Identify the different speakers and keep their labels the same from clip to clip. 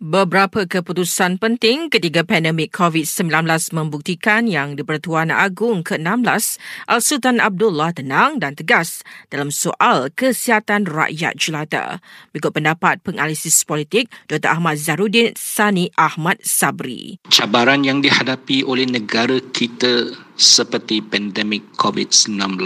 Speaker 1: Beberapa keputusan penting ketika pandemik COVID-19 membuktikan yang di-Pertuan Agung ke-16 Al-Sultan Abdullah tenang dan tegas dalam soal kesihatan rakyat jelata. Berikut pendapat penganalisis politik Dr. Ahmad Zahrudin Sani Ahmad Sabri.
Speaker 2: Cabaran yang dihadapi oleh negara kita seperti pandemik COVID-19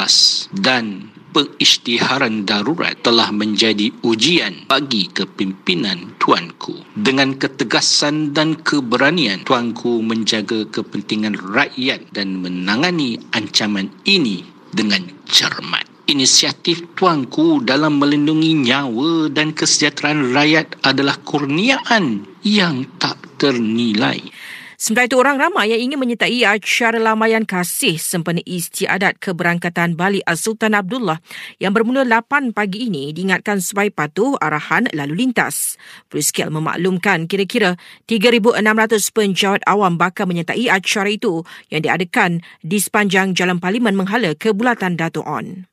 Speaker 2: dan pengisytiharan darurat telah menjadi ujian bagi kepimpinan tuanku. Dengan ketegasan dan keberanian, tuanku menjaga kepentingan rakyat dan menangani ancaman ini dengan cermat. Inisiatif tuanku dalam melindungi nyawa dan kesejahteraan rakyat adalah kurniaan yang tak ternilai.
Speaker 1: Sementara itu, orang ramai yang ingin menyertai acara lamayan kasih sempena istiadat keberangkatan balik Sultan Abdullah yang bermula 8 pagi ini diingatkan supaya patuh arahan lalu lintas. Priskel memaklumkan kira-kira 3,600 penjawat awam bakal menyertai acara itu yang diadakan di sepanjang Jalan Parlimen menghala ke Bulatan Dato' On.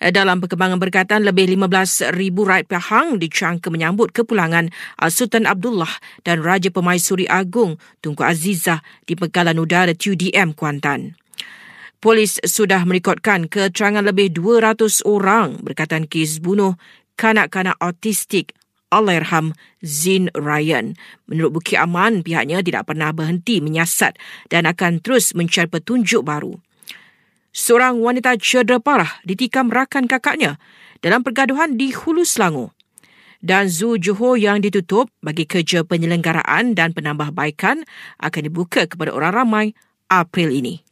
Speaker 1: Eh, dalam perkembangan berkaitan, lebih 15,000 rakyat Pahang dicangka menyambut kepulangan Sultan Abdullah dan Raja Pemaisuri Agung Tunku Azizah di Pegalan Udara TUDM Kuantan. Polis sudah merekodkan keterangan lebih 200 orang berkaitan kes bunuh kanak-kanak autistik Allahyarham Zin Ryan. Menurut Bukit Aman, pihaknya tidak pernah berhenti menyiasat dan akan terus mencari petunjuk baru seorang wanita cedera parah ditikam rakan kakaknya dalam pergaduhan di Hulu Selangor. Dan Zoo Johor yang ditutup bagi kerja penyelenggaraan dan penambahbaikan akan dibuka kepada orang ramai April ini.